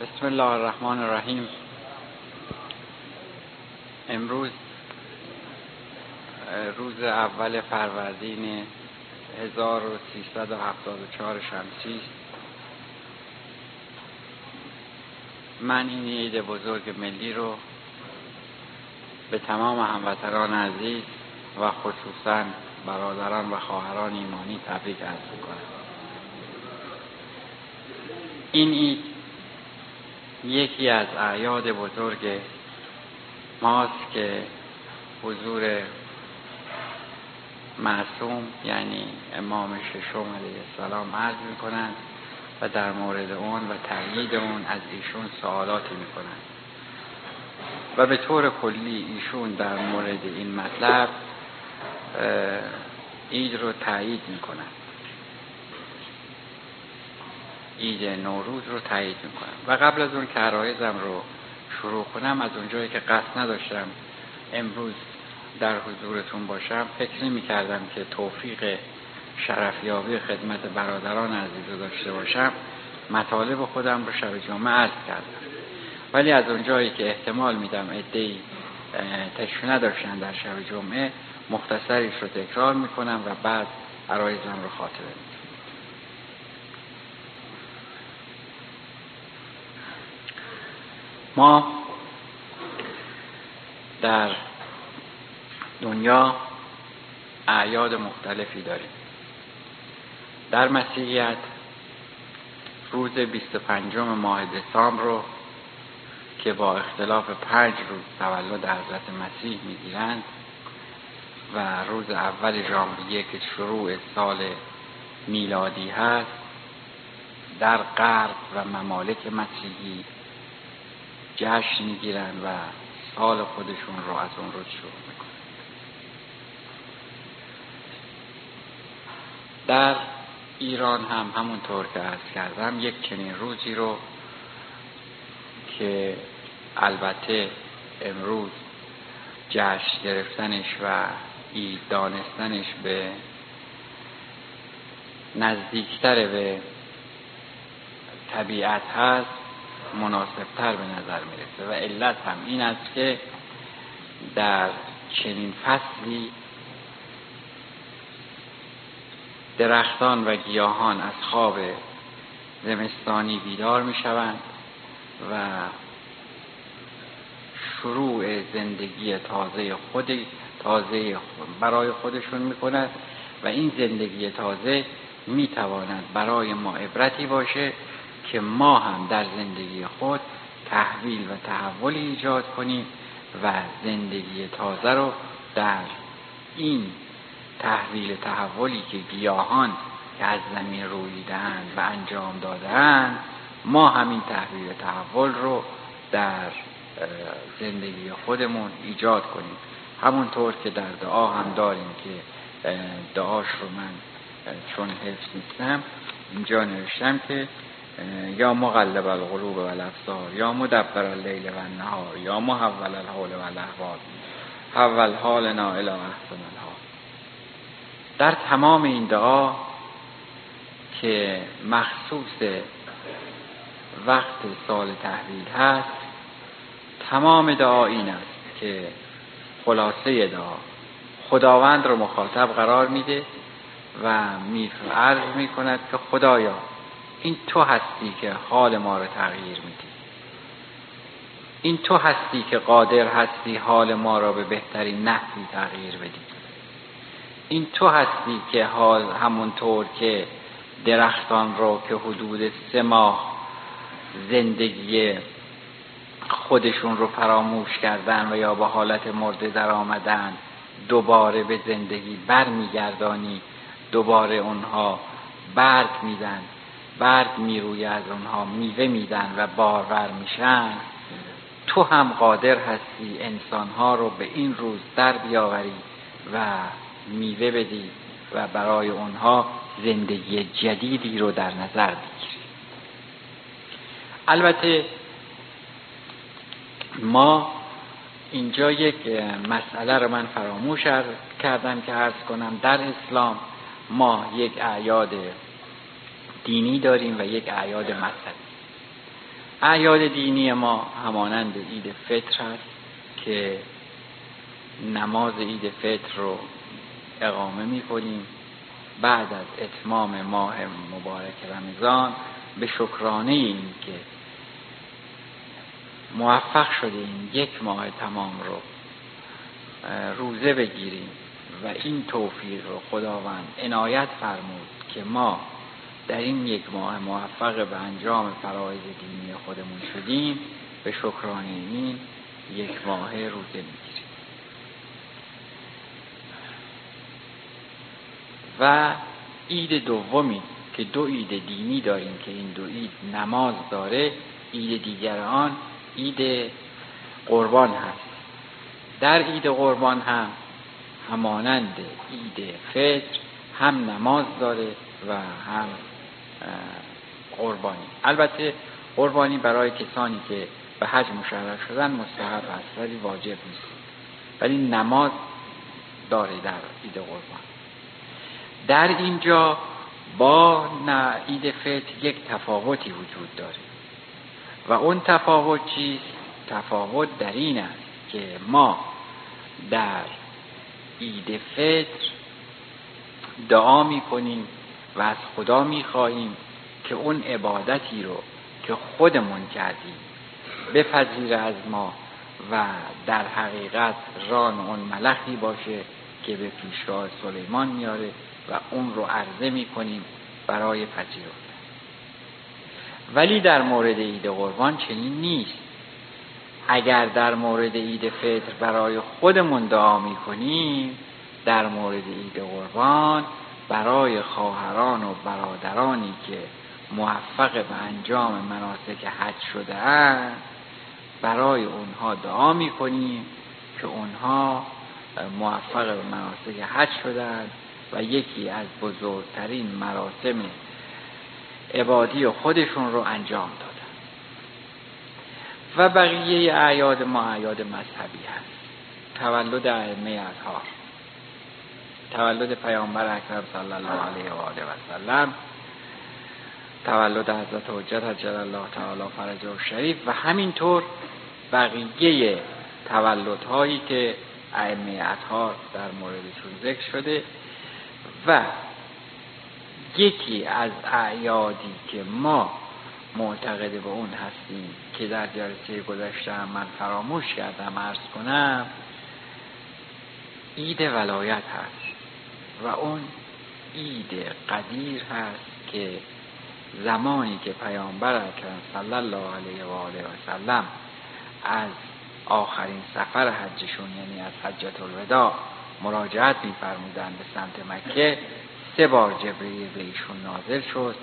بسم الله الرحمن الرحیم. امروز روز اول فروردین 1374 شمسی. من این عید بزرگ ملی رو به تمام هموطنان عزیز و خصوصا برادران و خواهران ایمانی تبریک عرض می‌کنم. این عید یکی از اعیاد بزرگ ماست که حضور معصوم یعنی امام ششم علیه السلام عرض می‌کنند و در مورد اون و تأیید اون از ایشون سوالاتی می‌کنند. و به طور کلی ایشون در مورد این مطلب عید رو تایید می‌کنند. عید نوروز رو تایید می‌کنم. و قبل از اون که عرایزم رو شروع کنم از اونجایی که قصد نداشتم امروز در حضورتون باشم فکر نمی کردم که توفیق شرفیابی خدمت برادران عزیز رو داشته باشم. مطالب خودم رو شب جمعه عرض کردم. ولی از اونجایی که احتمال میدم ادهی تشویه نداشتن در شب جمعه مختصریش رو تکرار می‌کنم و بعد عرایزم رو خاطره میدم ما در دنیا اعیاد مختلفی داریم. در مسیحیت روز 25 ماه دسامبر رو که با اختلاف پنج روز تولد حضرت مسیح می‌گیرند و روز اول ژانویه که شروع سال میلادی هست در غرب و ممالک مسیحی جشن می‌گیرن و سال خودشون رو از اون روز شروع می‌کنن. در ایران هم همونطور که از کردم یک چنین روزی رو که البته امروز جشن گرفتنش و ای دانستنش به نزدیکتر به طبیعت هست مناسبتر به نظر می‌رسه و علت هم این است که در چنین فصلی درختان و گیاهان از خواب زمستانی بیدار می شوند و شروع زندگی تازه خود تازه برای خودشون می کند و این زندگی تازه می تواند برای ما عبرتی باشه که ما هم در زندگی خود تحویل و تحول ایجاد کنیم و زندگی تازه رو در این تحویل تحولی که گیاهان که از زمین رویدند و انجام دادند ما همین تحویل تحول رو در زندگی خودمون ایجاد کنیم. همونطور که در دعا هم داریم که دعاش رو من چون حفظ نیستم اینجا نوشتم که یا مغلب القلوب و الافزار یا مدبر اللیل و النهار یا محول الحال و الاحوال. حول حالنا الى احسن الحال. در تمام این دعا که مخصوص وقت سال تحویل هست تمام دعا این است که خلاصه دعا خداوند رو مخاطب قرار میده و می کند که خدایا این تو هستی که حال ما رو تغییر میدی. این تو هستی که قادر هستی حال ما را به بهترین نحوی تغییر بدی. این تو هستی که حال همونطور که درختان را که حدود سه ماه زندگی خودشون رو فراموش کردن و یا به حالت مرده در آمدن دوباره به زندگی برمیگردانی دوباره اونها برگ میدن برگ می‌روی از اونها میوه میدن و بارور میشن. تو هم قادر هستی انسانها رو به این روز در بیاوری و میوه بدی و برای اونها زندگی جدیدی رو در نظر بگیری. البته ما اینجا یک مسئله رو من فراموش کردم که عرض کنم. در اسلام ما یک اعیاد دینی داریم و یک اعیاد مذهبی. اعیاد دینی ما همانند عید فطر است که نماز عید فطر رو اقامه می کنیم بعد از اتمام ماه مبارک رمضان به شکرانه این که موفق شدیم یک ماه تمام رو روزه بگیریم و این توفیق رو خداوند عنایت فرمود که ما در این یک ماه موفق به انجام فرایض دینی خودمون شدیم به شکرانه این یک ماه روزه می‌گیریم. و عید دومی که دو عید دینی داریم که این دو عید نماز داره عید دیگر آن عید قربان هست. در عید قربان هم همانند عید فطر هم نماز داره و هم قربانی. البته قربانی برای کسانی که به حج مشرف شدن مستحب است ولی واجب نیست. ولی نماز داره در عید قربان در اینجا با عید فطر یک تفاوتی وجود داره. و اون تفاوت چیست؟ تفاوت در این است که ما در عید فطر دعا می کنیم و از خدا می خواهیم که اون عبادتی رو که خودمون کردیم بپذیره از ما و در حقیقت ران اون ملخی باشه که به پیشگاه سلیمان میاره و اون رو عرضه می کنیم برای پذیرفتن. ولی در مورد عید قربان چنین نیست. اگر در مورد عید فطر برای خودمون دعا می کنیم در مورد عید قربان برای خواهران و برادرانی که موفق به انجام مناسک حج شده برای اونها دعا می کنیم که اونها موفق به مناسک حج شدند و یکی از بزرگترین مراسم عبادی خودشون رو انجام دادن. و بقیه اعیاد ما اعیاد مذهبی هست. تولد ائمه اطهار تولد پیامبر اکرم صلی الله علیه و آله و سلم تولد حضرت حجت حجر الله تعالی فرجه و شریف و همینطور بقیه تولدهایی که ائمه اطهار در موردشون ذکر شده و یکی از اعیادی که ما معتقد به اون هستیم که در جلسه گذشته من فراموش کردم ارز کنم عید ولایت هست. و اون عید قدیر هست که زمانی که پیامبر اکرم صلی الله علیه و آله و سلم از آخرین سفر حجشون یعنی از حجت الوداع مراجعت میفرمودند به سمت مکه سه بار جبریل به ایشون نازل شد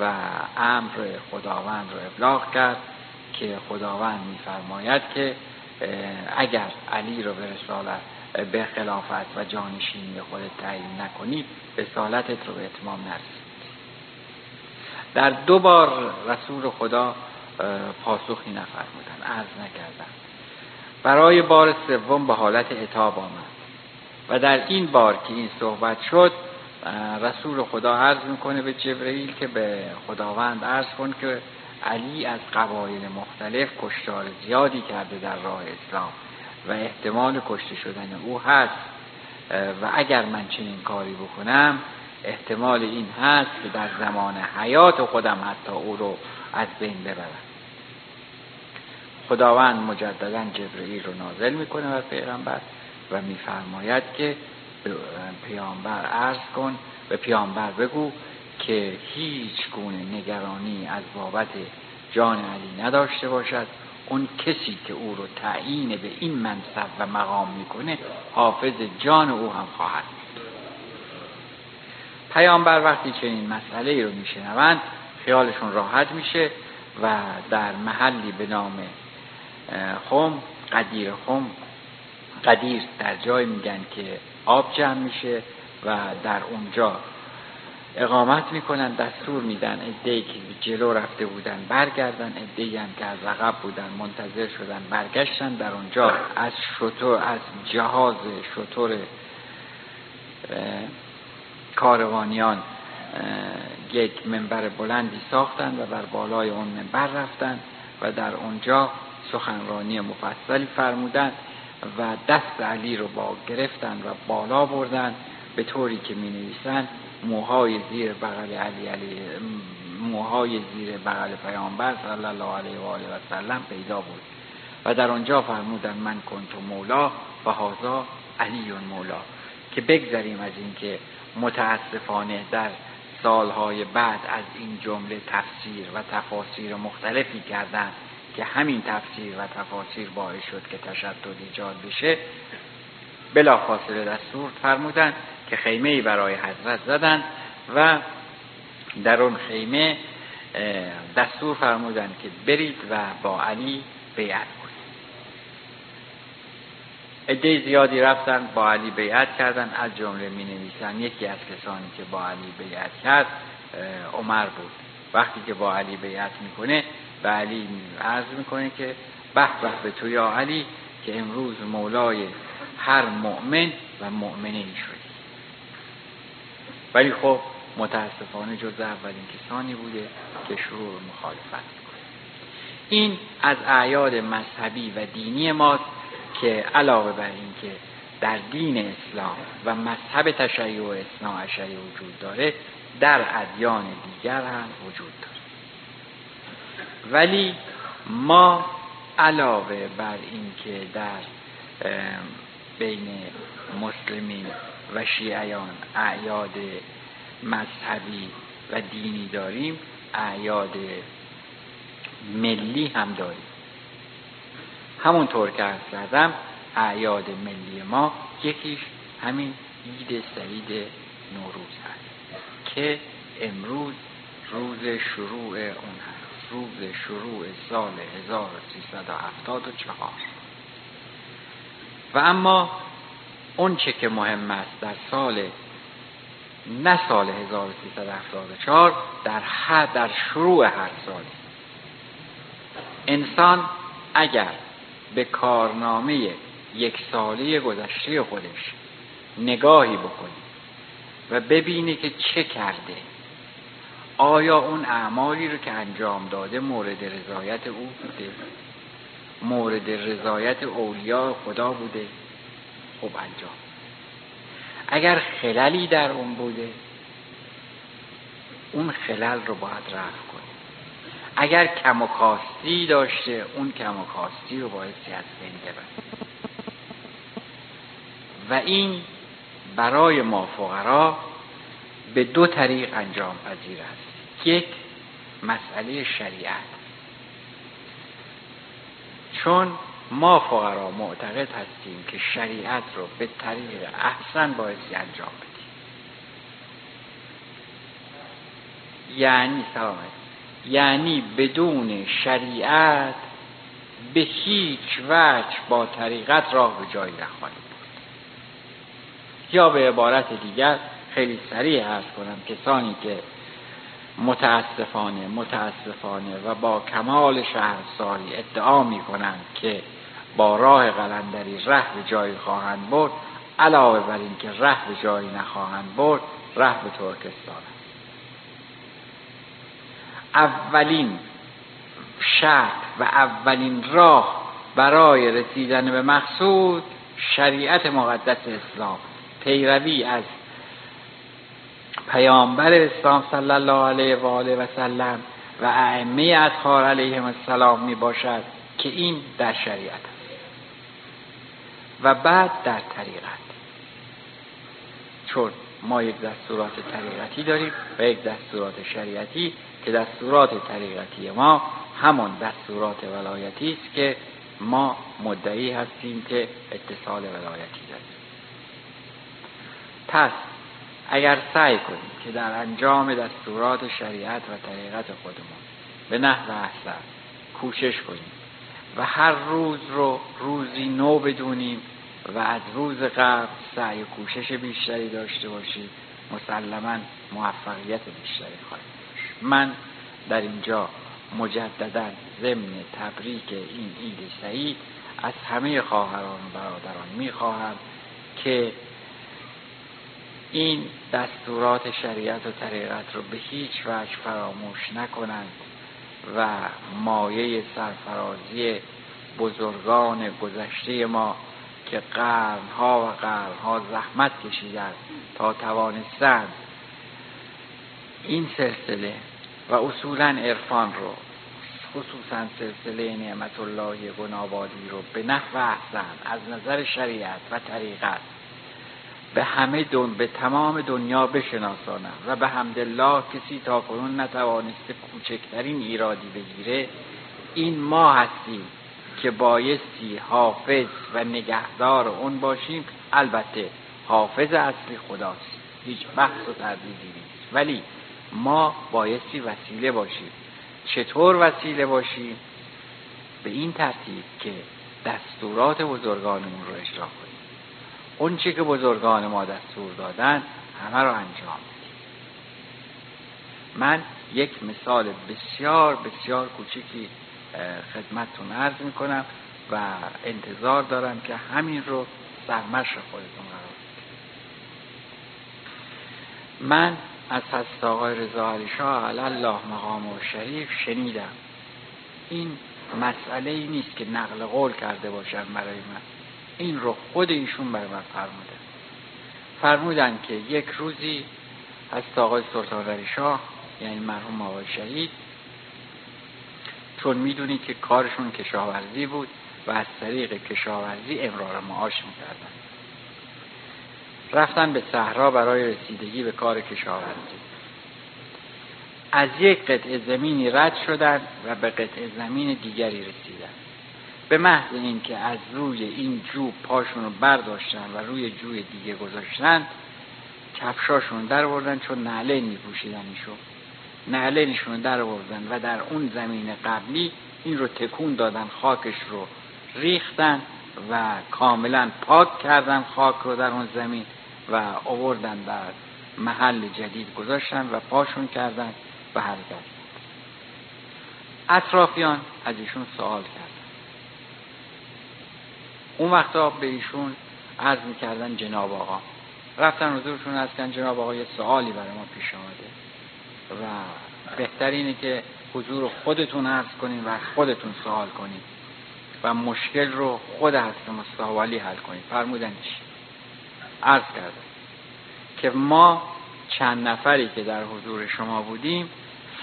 و امر خداوند رو ابلاغ کرد که خداوند میفرماید که اگر علی رو به رسالت به خلافت و جانشینی خود تعیین نکنید رسالتت رو به اتمام نرسید در دو بار رسول خدا پاسخی نفرمودن عرض نکردن. برای بار سوم به حالت اتاب آمد. و در این بار که این صحبت شد رسول خدا عرض می‌کنه به جبرئیل که به خداوند عرض کن که علی از قبایل مختلف کشتار زیادی کرده در راه اسلام. و احتمال کشته شدن او هست. و اگر من چنین کاری بکنم احتمال این هست که در زمان حیات خودم حتی او رو از بین ببرم. خداوند مجددا جبرئیل رو نازل می‌کنه و پیغمبر و میفرماید که به پیامبر عرض کن به پیامبر بگو که هیچ گونه نگرانی از بابت جان علی نداشته باشد. اون کسی که او رو تعیین به این منصب و مقام می‌کنه حافظ جان او هم خواهد پیامبر وقتی چنین مسئله رو میشنوند خیالشون راحت میشه و در محلی به نام خم قدیر خم قدیر در جای میگن که آب جمع میشه و در اونجا اقامت می‌کنن دستور میدن. ادهی که جلو رفته بودن برگردن ادهی هم که از عقب بودن منتظر شدن برگشتن. در اونجا از شطور از جهاز شطور کاروانیان یک منبر بلندی ساختند و بر بالای اون منبر رفتند و در اونجا سخنرانی مفصلی فرمودند و دست علی رو با گرفتند و بالا بردند به طوری که می نویسند موهای زیر بغل علی علی موهای زیر بغل پیامبر صلی الله علیه و آله و سلم پیدا بود. و در آنجا فرمودند من کنت مولا و هازا علی مولا. که بگذریم از اینکه متاسفانه در سالهای بعد از این جمله تفسیر و تفاسیر مختلفی کردند که همین تفسیر و تفاسیر باعث شد که تشدد ایجاد بشه. بلا فاصله دستور فرمودند که خیمه برای حضرت زدند و در اون خیمه دستور فرمودند که برید و با علی بیعت عده زیادی رفتن با علی بیعت کردن. از جمله می نویسن یکی از کسانی که با علی بیعت کرد عمر بود. وقتی که با علی بیعت می‌کنه به علی عرض می‌کنه که به به تو یا علی که امروز مولای هر مؤمن و مؤمنه ای شدی ولی خب متاسفانه جز اولین کسانی بوده که شروع مخالفت می‌کنه. این از اعیاد مذهبی و دینی ماست که علاوه بر این که در دین اسلام و مذهب تشیع و اسلام اشعری وجود داره در ادیان دیگر هم وجود داره. ولی ما علاوه بر این که در بین مسلمین و شیعیان اعیاد مذهبی و دینی داریم اعیاد ملی هم داریم. همونطور که از کردم اعیاد ملی ما یکیش همین عید سعید نوروز هست که امروز روز شروع اون هست. روز شروع سال 1374 و اما اون چه که مهم است در سال نه سال 1374 در هر در شروع هر سال. انسان اگر به کارنامه یک ساله گذشته خودش نگاهی بکنی و ببینی که چه کرده آیا اون اعمالی رو که انجام داده مورد رضایت او بوده؟ مورد رضایت اولیاء خدا بوده؟ خب انجام. اگر خللی در اون بوده اون خلل رو باید رفت کنی اگر کم و کاستی داشته اون کم و کاستی رو بایستی از بین ببرد و این برای ما فقرا به دو طریق انجام پذیر است. یک مسئله شریعت. چون ما فقرا معتقد هستیم که شریعت رو به طریق احسن بایستی انجام بدیم. یعنی سلامت یعنی بدون شریعت به هیچ وجه با طریقت راه به جایی نخواهیم بود. یا به عبارت دیگر خیلی سریع هست کنم کسانی که متاسفانه متاسفانه و با کمال شهرساری ادعا می کنند که با راه قلندری ره به جایی خواهند برد علاوه بر اینکه ره به جایی نخواهند برد ره به ترکستان اولین شرط و اولین راه برای رسیدن به مقصود شریعت مقدس اسلام پیروی از پیامبر اسلام صلی الله علیه و آله و سلم و ائمه اطهار علیهم السلام می باشد که این در شریعت و بعد در طریقت. چون ما یک دستورات طریقتی داریم و یک دستورات شریعتی که دستورات طریقتی ما همون دستورات ولایتی است که ما مدعی هستیم که اتصال ولایتی داریم. پس اگر سعی کنیم که در انجام دستورات شریعت و طریقت خودمون به نحو احسن کوشش کنیم و هر روز رو روزی نو بدونیم و از روز قبل سعی و کوشش بیشتری داشته باشیم مسلما موفقیت بیشتری خواهیم من در اینجا مجددا ضمن تبریک این عید سعید از همه خواهران و برادران می‌خواهم که این دستورات شریعت و طریقت رو به هیچ وجه فراموش نکنند و مایه سرفرازی بزرگان گذشته ما که قرنها و قرنها زحمت کشیدند تا توانستند این سلسله و اصولا عرفان رو خصوصا سلسله نعمت الله گنابادی رو به نحو احسن از نظر شریعت و طریقت به همه دن... به تمام دنیا بشناسانم و به حمدالله کسی تا کنون نتوانسته کوچکترین ایرادی بگیره این ما هستیم. که بایستی حافظ و نگهدار اون باشیم. البته حافظ اصلی خداست. هیچ بحث و تردیدی نیست. ولی ما بایستی وسیله باشیم. چطور وسیله باشیم؟ به این ترتیب که دستورات بزرگانمون رو اجرا کنیم. اون چی که بزرگان ما دستور دادن همه رو انجام بدیم. من یک مثال بسیار بسیار کوچیکی خدمتتون عرض می‌کنم و انتظار دارم که همین رو سرمش خودتون قرار من از حضرت آقای رضا علی شاه الله مقام و شریف شنیدم. این مسئله ای نیست که نقل قول کرده باشن برای من. این رو خود ایشون برای من فرمودن فرمودن که یک روزی از آقای سلطان علی شاه یعنی مرحوم آقای شهید چون می‌دونی که کارشون کشاورزی بود و از طریق کشاورزی امرار معاش می‌کردن. رفتن به صحرا برای رسیدگی به کار کشاورزی. از یک قطع زمینی رد شدن و به قطع زمین دیگری رسیدن. به محض اینکه از روی این جو پاشون رو برداشتن و روی جوی دیگه گذاشتن کفشاشون در بردن چون نعله میپوشیدن ایشون نعلینشون در بردن و در اون زمین قبلی این رو تکون دادن خاکش رو ریختن و کاملا پاک کردن خاک رو در اون زمین و آوردن در محل جدید گذاشتن و پاشون کردن و حرکت اطرافیان از ایشون سوال کردن. اون وقتا به ایشون عرض می‌کردن جناب آقا. رفتن حضورشون از کن جناب آقا یه سوالی برای ما پیش آمده. و بهتر اینه که حضور خودتون عرض کنین و خودتون سوال کنین و مشکل رو خود هست مستحوالی حل کنین. فرمودن چی؟ عرض کردم که ما چند نفری که در حضور شما بودیم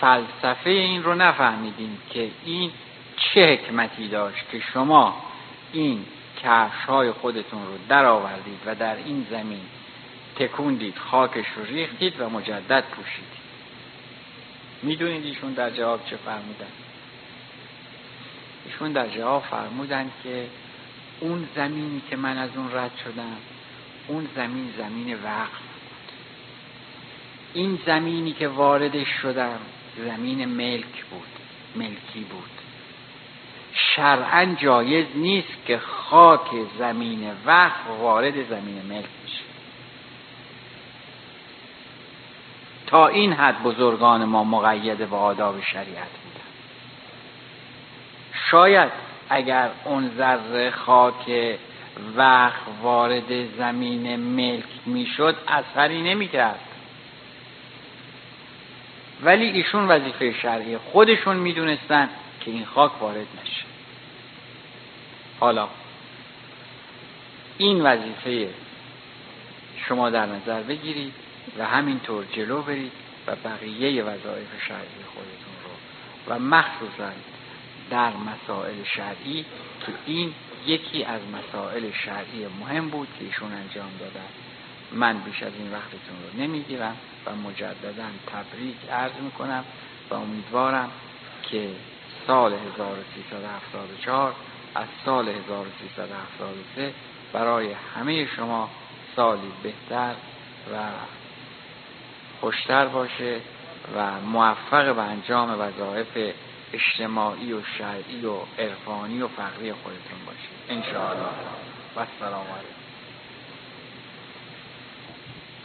فلسفه این رو نفهمیدیم که این چه حکمتی داشت که شما این کفش های خودتون رو در آوردید و در این زمین تکوندید خاکش رو ریختید و مجدد پوشیدید. می‌دونید ایشون در جواب چه فرمودن. ایشون در جواب فرمودن که اون زمینی که من از اون رد شدم اون زمین زمین وقف بود. این زمینی که واردش شدم زمین ملک بود ملکی بود. شرعا جایز نیست که خاک زمین وقف وارد زمین ملک بشه. تا این حد بزرگان ما مقید به آداب شریعت بودن. شاید اگر اون ذره خاک وقت وارد زمین ملک می‌شد اثری نمی‌کرد. ولی ایشون وظیفه شرعی خودشون می‌دونستن که این خاک وارد نشه. حالا این وظیفه شما در نظر بگیرید. و همینطور جلو برید و بقیه وظایف شرعی خودتون رو و مخصوصا در مسائل شرعی که این یکی از مسائل شرعی مهم بود که ایشون انجام دادن. من بیش از این وقتتون رو نمی‌گیرم و مجددا تبریک عرض می‌کنم و امیدوارم که سال 1374 از سال 1373 برای همه شما سالی بهتر و خوشتر باشه و موفق به انجام وظایف اجتماعی و شرعی و عرفانی و فقری خودتون باشه انشاءالله. و السلام علیکم.